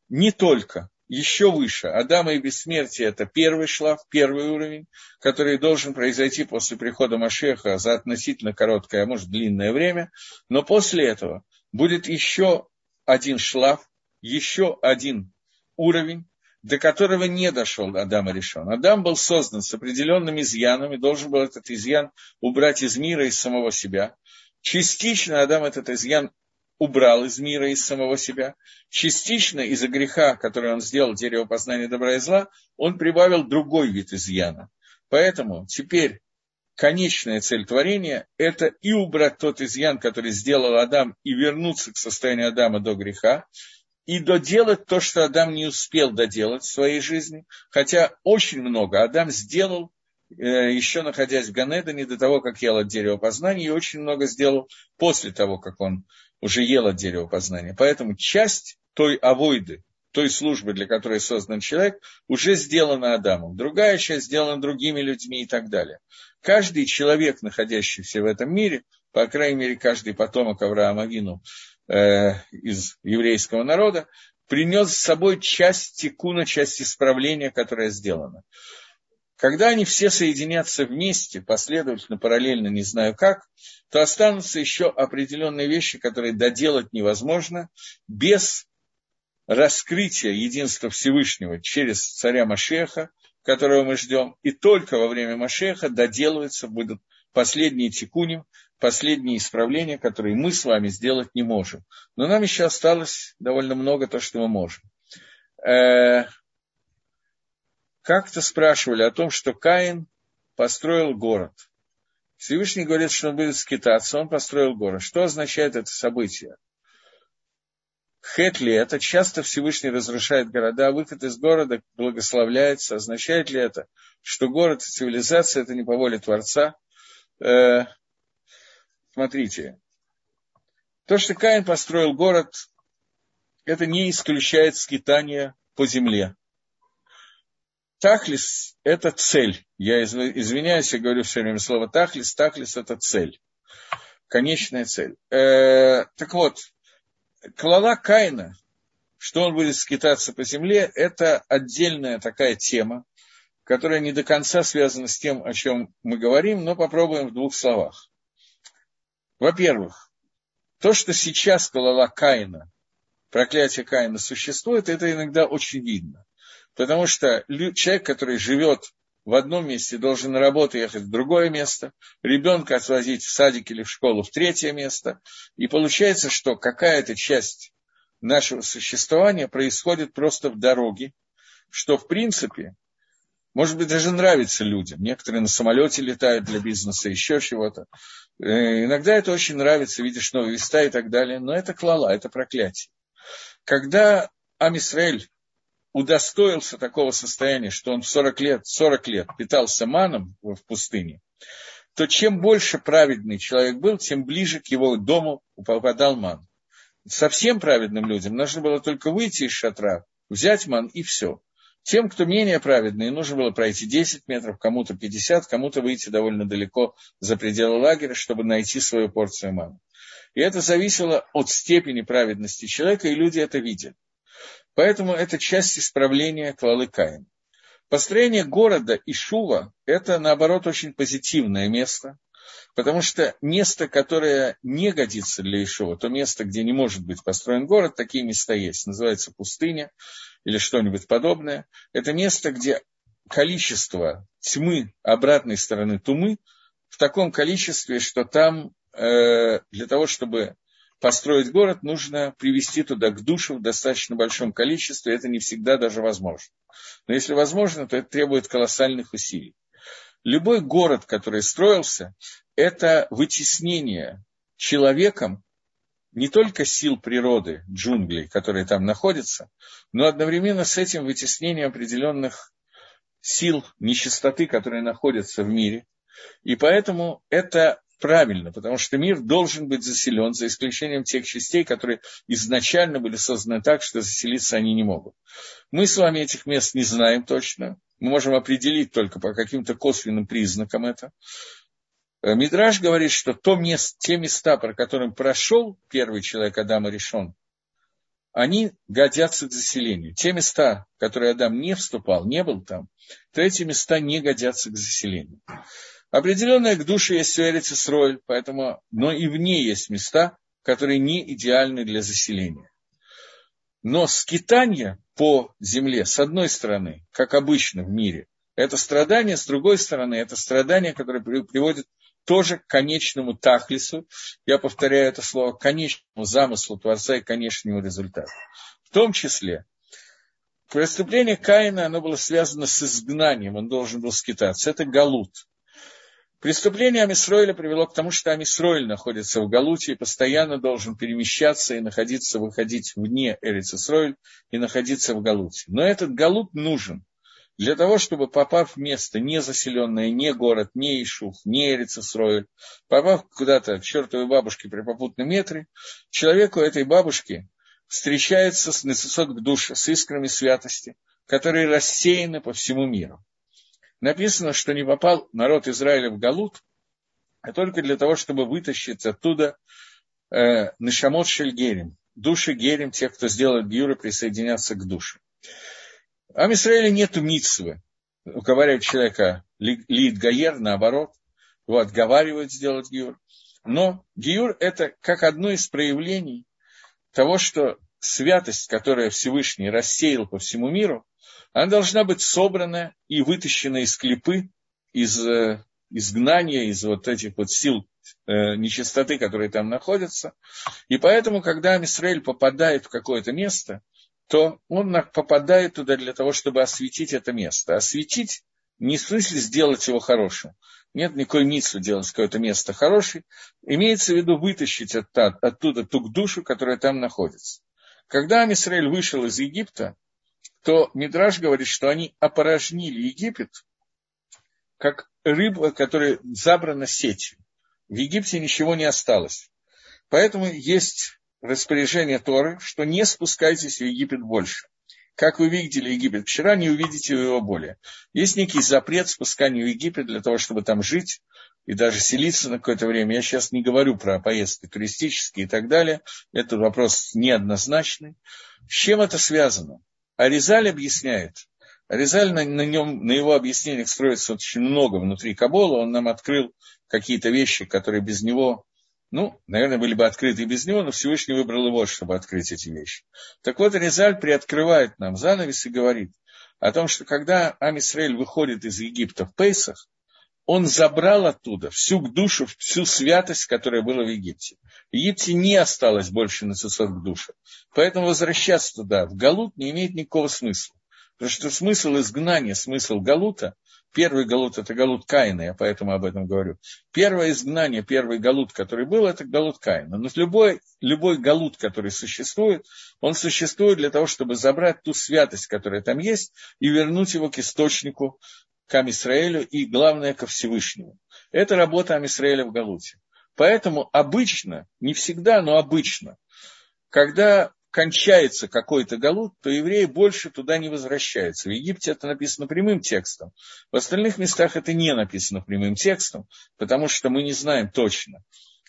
Не только, еще выше. Адама и бессмертие – это первый шлаф, первый уровень, который должен произойти после прихода Машеха за относительно короткое, а может длинное время. Но после этого будет еще один шлаф, еще один уровень, до которого не дошел Адам решен. Адам был создан с определенным изъяном и должен был этот изъян убрать из мира, из самого себя. Частично Адам этот изъян убрал из мира, из самого себя. Частично из-за греха, который он сделал, дерево познания добра и зла, он прибавил другой вид изъяна. Поэтому теперь конечная цель творения – это и убрать тот изъян, который сделал Адам, и вернуться к состоянию Адама до греха, и доделать то, что Адам не успел доделать в своей жизни, хотя очень много Адам сделал, э, еще находясь в Ганедане, до того, как ел от дерева познания, и очень много сделал после того, как он уже ел от дерева познания. Поэтому часть той авойды, той службы, для которой создан человек, уже сделана Адамом. Другая часть сделана другими людьми и так далее. Каждый человек, находящийся в этом мире, по крайней мере, каждый потомок Авраама Вину, э, из еврейского народа, принес с собой часть тикуна, часть исправления, которая сделана. Когда они все соединятся вместе, последовательно, параллельно, не знаю как, то останутся еще определенные вещи, которые доделать невозможно без раскрытия единства Всевышнего через царя Машеха, которого мы ждем, и только во время Машеха доделываются будут последние тикуним, последние исправления, которые мы с вами сделать не можем. Но нам еще осталось довольно много то, что мы можем. Э, как-то спрашивали о том, что Каин построил город. Всевышний говорит, что он будет скитаться, он построил город. Что означает это событие? Хет ли это? Часто Всевышний разрушает города, выход из города благословляется. Означает ли это, что город и цивилизация – это не по воле Творца? Смотрите, то, что Каин построил город, это не исключает скитания по земле. Тахлис – это цель. Я извиняюсь, я говорю все время слово тахлис. Тахлис – это цель. Конечная цель. Э, так вот, клала Каина, что он будет скитаться по земле, это отдельная такая тема, которая не до конца связана с тем, о чем мы говорим, но попробуем в двух словах. Во-первых, то, что сейчас колола Каина, проклятие Каина существует, это иногда очень видно. Потому что человек, который живет в одном месте, должен на работу ехать в другое место, ребенка отвозить в садик или в школу в третье место. И получается, что какая-то часть нашего существования происходит просто в дороге, что в принципе может быть, даже нравится людям. Некоторые на самолете летают для бизнеса, еще чего-то. Э, иногда это очень нравится, видишь новые места и так далее. Но это клала, это проклятие. Когда Амисраэль удостоился такого состояния, что он в 40 лет, 40 лет питался маном в пустыне, то чем больше праведный человек был, тем ближе к его дому попадал ман. Совсем праведным людям нужно было только выйти из шатра, взять ман и все. Тем, кто менее праведный, нужно было пройти 10 метров, кому-то 50, кому-то выйти довольно далеко за пределы лагеря, чтобы найти свою порцию маны. И это зависело от степени праведности человека, и люди это видели. Поэтому это часть исправления Клалы Каин. Построение города Ишува – это, наоборот, очень позитивное место, потому что место, которое не годится для Ишува, то место, где не может быть построен город, такие места есть. Называется пустыня или что-нибудь подобное. Это место, где количество тьмы обратной стороны тумы в таком количестве, что там э, для того, чтобы построить город, нужно привести туда к душу в достаточно большом количестве. Это не всегда даже возможно. Но если возможно, то это требует колоссальных усилий. Любой город, который строился, это вытеснение человеком не только сил природы, джунглей, которые там находятся, но одновременно с этим вытеснением определенных сил нечистоты, которые находятся в мире. И поэтому это правильно, потому что мир должен быть заселен, за исключением тех частей, которые изначально были созданы так, что заселиться они не могут. Мы с вами этих мест не знаем точно, мы можем определить только по каким-то косвенным признакам это. Э, Мидраж говорит, что то место, те места, про которые прошел первый человек Адама решен, они годятся к заселению. Те места, в которые Адам не вступал, не был там, то эти места не годятся к заселению. Определенная к душе есть у Эрицисроль, поэтому, но и в ней есть места, которые не идеальны для заселения. Но скитание по земле, с одной стороны, как обычно в мире, это страдание, с другой стороны, это страдание, которое приводит тоже к конечному тахлису, я повторяю это слово, к конечному замыслу Творца и конечному результату. В том числе, преступление Каина, оно было связано с изгнанием, он должен был скитаться. Это галут. Преступление Амисроиля привело к тому, что Амисроиль находится в Галуте и постоянно должен перемещаться и находиться, выходить вне Эрицисроиль и находиться в Галуте. Но этот Галут нужен для того, чтобы, попав в место не заселенное, не город, не Ишух, не Эрицисроиль, попав куда-то к чертовой бабушке при попутном метре, человеку этой бабушки встречается с Нецесот к душе, с искрами святости, которые рассеяны по всему миру написано, что не попал народ Израиля в Галут, а только для того, чтобы вытащить оттуда э, Нашамот Шельгерим, души Герим, тех, кто сделает Гюра, присоединяться к душе. А в Израиле нету митсвы, уговаривать человека лид Гаер, наоборот, его отговаривают сделать Гиюр. Но Гиюр – это как одно из проявлений того, что святость, которая Всевышний рассеял по всему миру, она должна быть собрана и вытащена из клепы, из э, изгнания, из вот этих вот сил э, нечистоты, которые там находятся. И поэтому, когда Амисраэль попадает в какое-то место, то он попадает туда для того, чтобы осветить это место. Осветить не в смысле сделать его хорошим. Нет никакой митсу делать какое-то место хорошее. Имеется в виду вытащить оттуда, оттуда ту душу, которая там находится. Когда Амисраэль вышел из Египта, то Мидраж говорит, что они опорожнили Египет, как рыба, которая забрана сетью. В Египте ничего не осталось. Поэтому есть распоряжение Торы, что не спускайтесь в Египет больше. Как вы видели Египет вчера, не увидите его более. Есть некий запрет спускания в Египет для того, чтобы там жить и даже селиться на какое-то время. Я сейчас не говорю про поездки туристические и так далее. Это вопрос неоднозначный. С чем это связано? Аризаль объясняет, Аризаль на, на, нем, на его объяснениях строится очень много внутри Кабола, он нам открыл какие-то вещи, которые без него, ну, наверное, были бы открыты и без него, но Всевышний выбрал его, чтобы открыть эти вещи. Так вот, Аризаль приоткрывает нам занавес и говорит о том, что когда Амисраэль выходит из Египта в Пейсах, он забрал оттуда всю душу, всю святость, которая была в Египте. В Египте не осталось больше нацисов к душе. Поэтому возвращаться туда, в Галут, не имеет никакого смысла. Потому что смысл изгнания, смысл Галута, первый Галут – это Галут Каина, я поэтому об этом говорю. Первое изгнание, первый Галут, который был, это Галут Каина. Но любой, любой Галут, который существует, он существует для того, чтобы забрать ту святость, которая там есть, и вернуть его к источнику к Амисраэлю и, главное, ко Всевышнему. Это работа Амисраэля в Галуте. Поэтому обычно, не всегда, но обычно, когда кончается какой-то галут, то евреи больше туда не возвращаются. В Египте это написано прямым текстом. В остальных местах это не написано прямым текстом, потому что мы не знаем точно.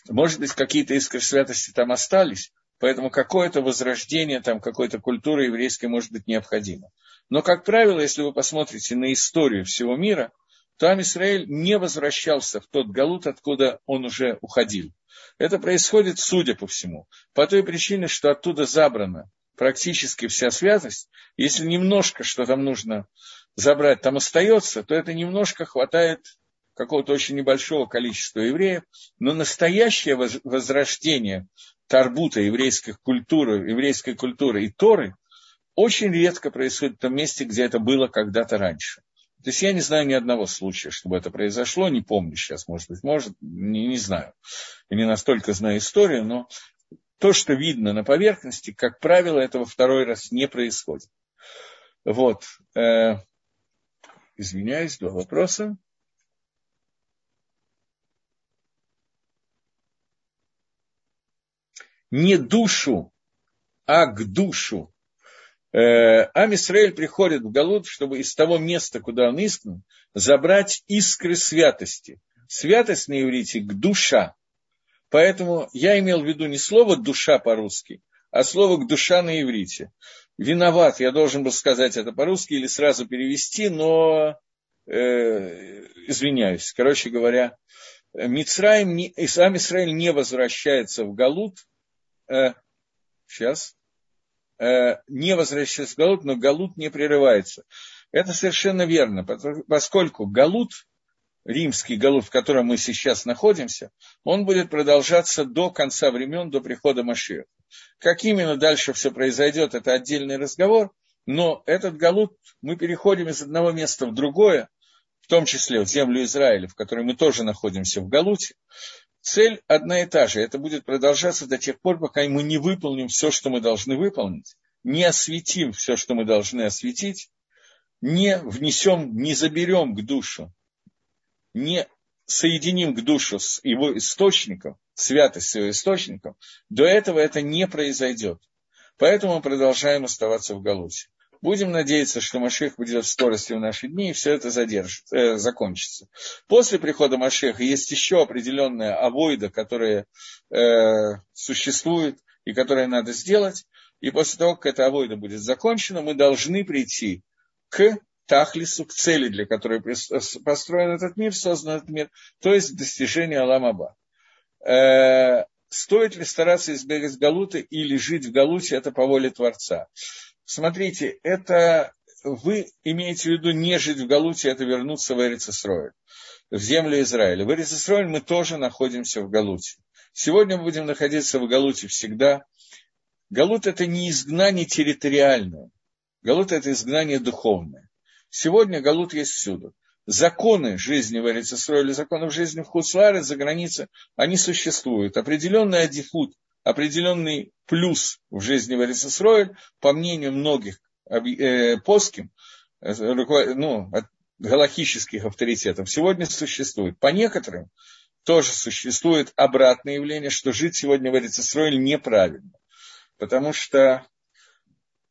Может быть, какие-то искры святости там остались, поэтому какое-то возрождение там какой-то культуры еврейской может быть необходимо. Но, как правило, если вы посмотрите на историю всего мира, то Амисраэль не возвращался в тот галут, откуда он уже уходил. Это происходит, судя по всему, по той причине, что оттуда забрана практически вся связность. Если немножко, что там нужно забрать, там остается, то это немножко хватает какого-то очень небольшого количества евреев, но настоящее возрождение тарбута, еврейской культуры, еврейской культуры и Торы очень редко происходит в том месте, где это было когда-то раньше. То есть я не знаю ни одного случая, чтобы это произошло, не помню сейчас, может быть, может, не, не знаю. Я не настолько знаю историю, но то, что видно на поверхности, как правило, этого второй раз не происходит. Вот. Э, извиняюсь, два вопроса. Не душу, а к душу э, Ам Исраэль приходит в Галут, чтобы из того места, куда он изгнан, забрать искры святости. Святость на иврите душа. Поэтому я имел в виду не слово душа по-русски, а слово душа на иврите. Виноват, я должен был сказать это по-русски или сразу перевести, но э, извиняюсь. Короче говоря, Мицраим, не, сам Израиль не возвращается в Галут. Э, сейчас не возвращается Галут, но Галут не прерывается. Это совершенно верно, поскольку Галут, римский Галут, в котором мы сейчас находимся, он будет продолжаться до конца времен, до прихода Машиха. Как именно дальше все произойдет, это отдельный разговор, но этот Галут, мы переходим из одного места в другое, в том числе в землю Израиля, в которой мы тоже находимся в Галуте, Цель одна и та же. Это будет продолжаться до тех пор, пока мы не выполним все, что мы должны выполнить, не осветим все, что мы должны осветить, не внесем, не заберем к душу, не соединим к душу с его источником, святость с его источником, до этого это не произойдет. Поэтому мы продолжаем оставаться в Галуте. Будем надеяться, что Машех будет в скорости в наши дни, и все это задержит, э, закончится. После прихода Машеха есть еще определенная авойда, которая э, существует и которая надо сделать. И после того, как эта авойда будет закончена, мы должны прийти к Тахлису, к цели, для которой построен этот мир, создан этот мир, то есть достижение Аламаба. Э, стоит ли стараться избегать Галута или жить в Галуте, это по воле Творца. Смотрите, это вы имеете в виду не жить в Галуте, это вернуться в Эрицесройль, в землю Израиля. В Эрицесройль мы тоже находимся в Галуте. Сегодня мы будем находиться в Галуте всегда. Галут – это не изгнание территориальное. Галут – это изгнание духовное. Сегодня Галут есть всюду. Законы жизни в Эрицесройле, законы жизни в Хуцларе, за границей, они существуют. Определенный адифут – определенный плюс в жизни Варисесроэль, по мнению многих э, поским, э, ну, галахических авторитетов, сегодня существует. По некоторым тоже существует обратное явление, что жить сегодня в Эрицесроиль неправильно. Потому что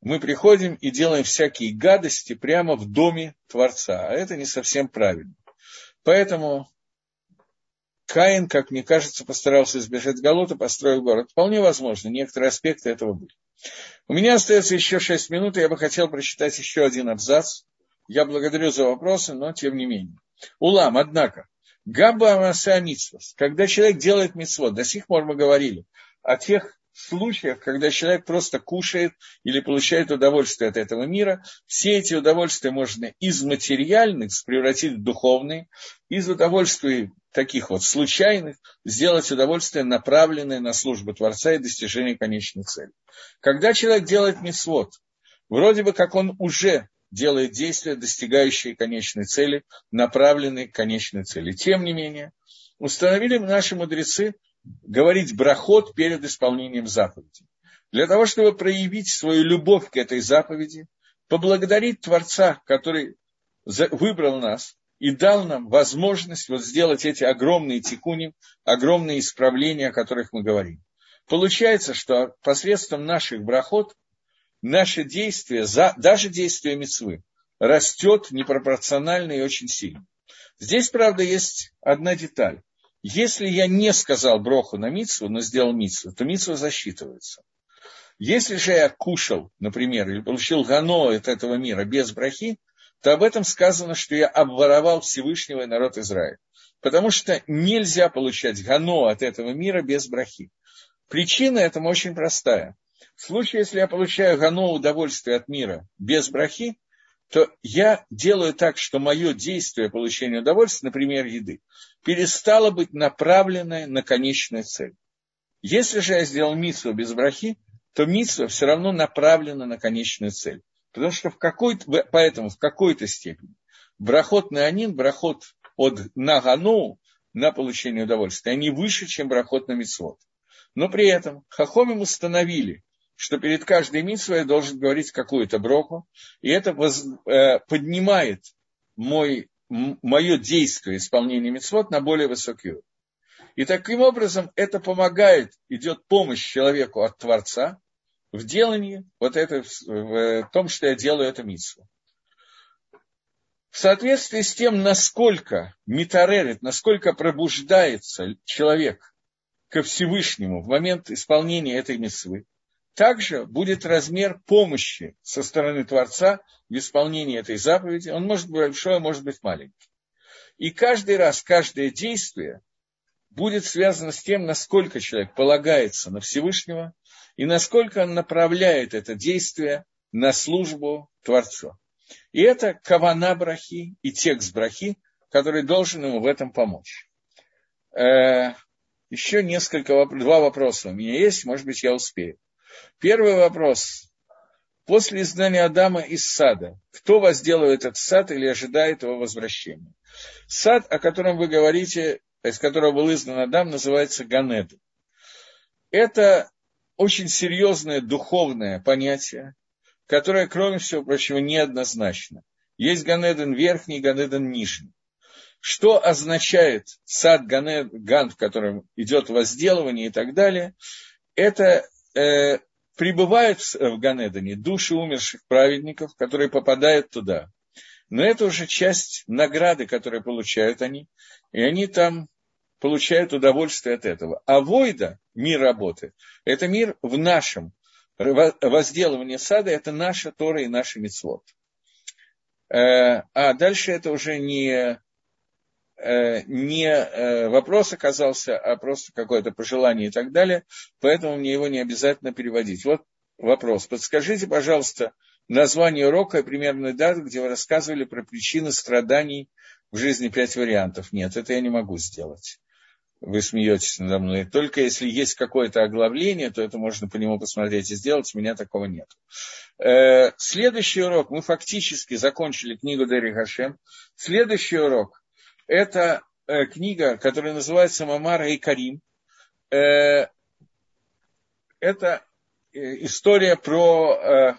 мы приходим и делаем всякие гадости прямо в доме Творца, а это не совсем правильно. Поэтому Каин, как мне кажется, постарался избежать Галута, построил город. Вполне возможно, некоторые аспекты этого были. У меня остается еще шесть минут, и я бы хотел прочитать еще один абзац. Я благодарю за вопросы, но тем не менее. Улам, однако, Габба Амаса Митсвас, когда человек делает митцвот, до сих пор мы говорили о тех случаях, когда человек просто кушает или получает удовольствие от этого мира, все эти удовольствия можно из материальных превратить в духовные, из удовольствий таких вот случайных сделать удовольствие, направленное на службу Творца и достижение конечной цели. Когда человек делает мисвод, вроде бы как он уже делает действия, достигающие конечной цели, направленные к конечной цели. Тем не менее, установили наши мудрецы, говорить брахот перед исполнением заповеди. Для того, чтобы проявить свою любовь к этой заповеди, поблагодарить Творца, который выбрал нас и дал нам возможность вот сделать эти огромные тикуни, огромные исправления, о которых мы говорим. Получается, что посредством наших брахот наше действие, даже действие мецвы, растет непропорционально и очень сильно. Здесь, правда, есть одна деталь. Если я не сказал броху на мицу, но сделал мицу, то мицу засчитывается. Если же я кушал, например, или получил гано от этого мира без брахи, то об этом сказано, что я обворовал Всевышнего и народ Израиля. Потому что нельзя получать гано от этого мира без брахи. Причина этому очень простая. В случае, если я получаю гано удовольствие от мира без брахи, то я делаю так, что мое действие получения удовольствия, например, еды, перестало быть направленное на конечную цель. Если же я сделал митсу без брахи, то митсва все равно направлена на конечную цель. Потому что в какой-то, поэтому в какой-то степени Брахот на Анин, брахот от Нагану на получение удовольствия, они выше, чем брахот на Мицвод. Но при этом Хахомим установили, что перед каждой митсвой я должен говорить какую-то броку, и это э, поднимает мой, мое действие исполнения митцвот на более высокий уровень. И таким образом это помогает, идет помощь человеку от Творца в делании вот это, в том, что я делаю это митцву. В соответствии с тем, насколько митарерит, насколько пробуждается человек ко Всевышнему в момент исполнения этой митцвы, также будет размер помощи со стороны Творца в исполнении этой заповеди. Он может быть большой, а может быть маленький. И каждый раз, каждое действие будет связано с тем, насколько человек полагается на Всевышнего и насколько он направляет это действие на службу Творцу. И это кавана брахи и текст брахи, который должен ему в этом помочь. Э, еще несколько, два вопроса у меня есть, может быть, я успею. Первый вопрос. После изгнания Адама из сада, кто возделывает этот сад или ожидает его возвращения? Сад, о котором вы говорите, из которого был изгнан Адам, называется Ганед. Это очень серьезное духовное понятие, которое, кроме всего прочего, неоднозначно. Есть Ганеден верхний, Ганеден нижний. Что означает сад Ганед, Ган, в котором идет возделывание и так далее, это э, прибывают в Ганедане души умерших праведников, которые попадают туда. Но это уже часть награды, которую получают они, и они там получают удовольствие от этого. А Войда, мир работы, это мир в нашем возделывании сада, это наша Тора и наша Мецвод. Э, а дальше это уже не Э, не э, вопрос оказался, а просто какое-то пожелание и так далее, поэтому мне его не обязательно переводить. Вот вопрос. Подскажите, пожалуйста, название урока и примерную дату, где вы рассказывали про причины страданий в жизни пять вариантов. Нет, это я не могу сделать. Вы смеетесь надо мной. Только если есть какое-то оглавление, то это можно по нему посмотреть и сделать. У меня такого нет. Э, следующий урок. Мы фактически закончили книгу Дери Хашем. Следующий урок это э, книга, которая называется Мамара и Карим. Э, это э, история про... Э,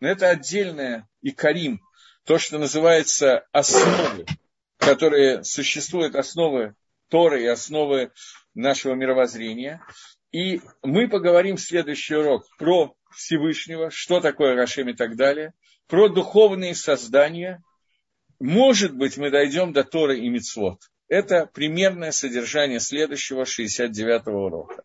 ну, это отдельная и Карим, то, что называется основы, которые существуют, основы Торы и основы нашего мировоззрения. И мы поговорим в следующий урок про Всевышнего, что такое Рашем и так далее, про духовные создания – может быть, мы дойдем до Торы и Мицвод. Это примерное содержание следующего 69-го урока.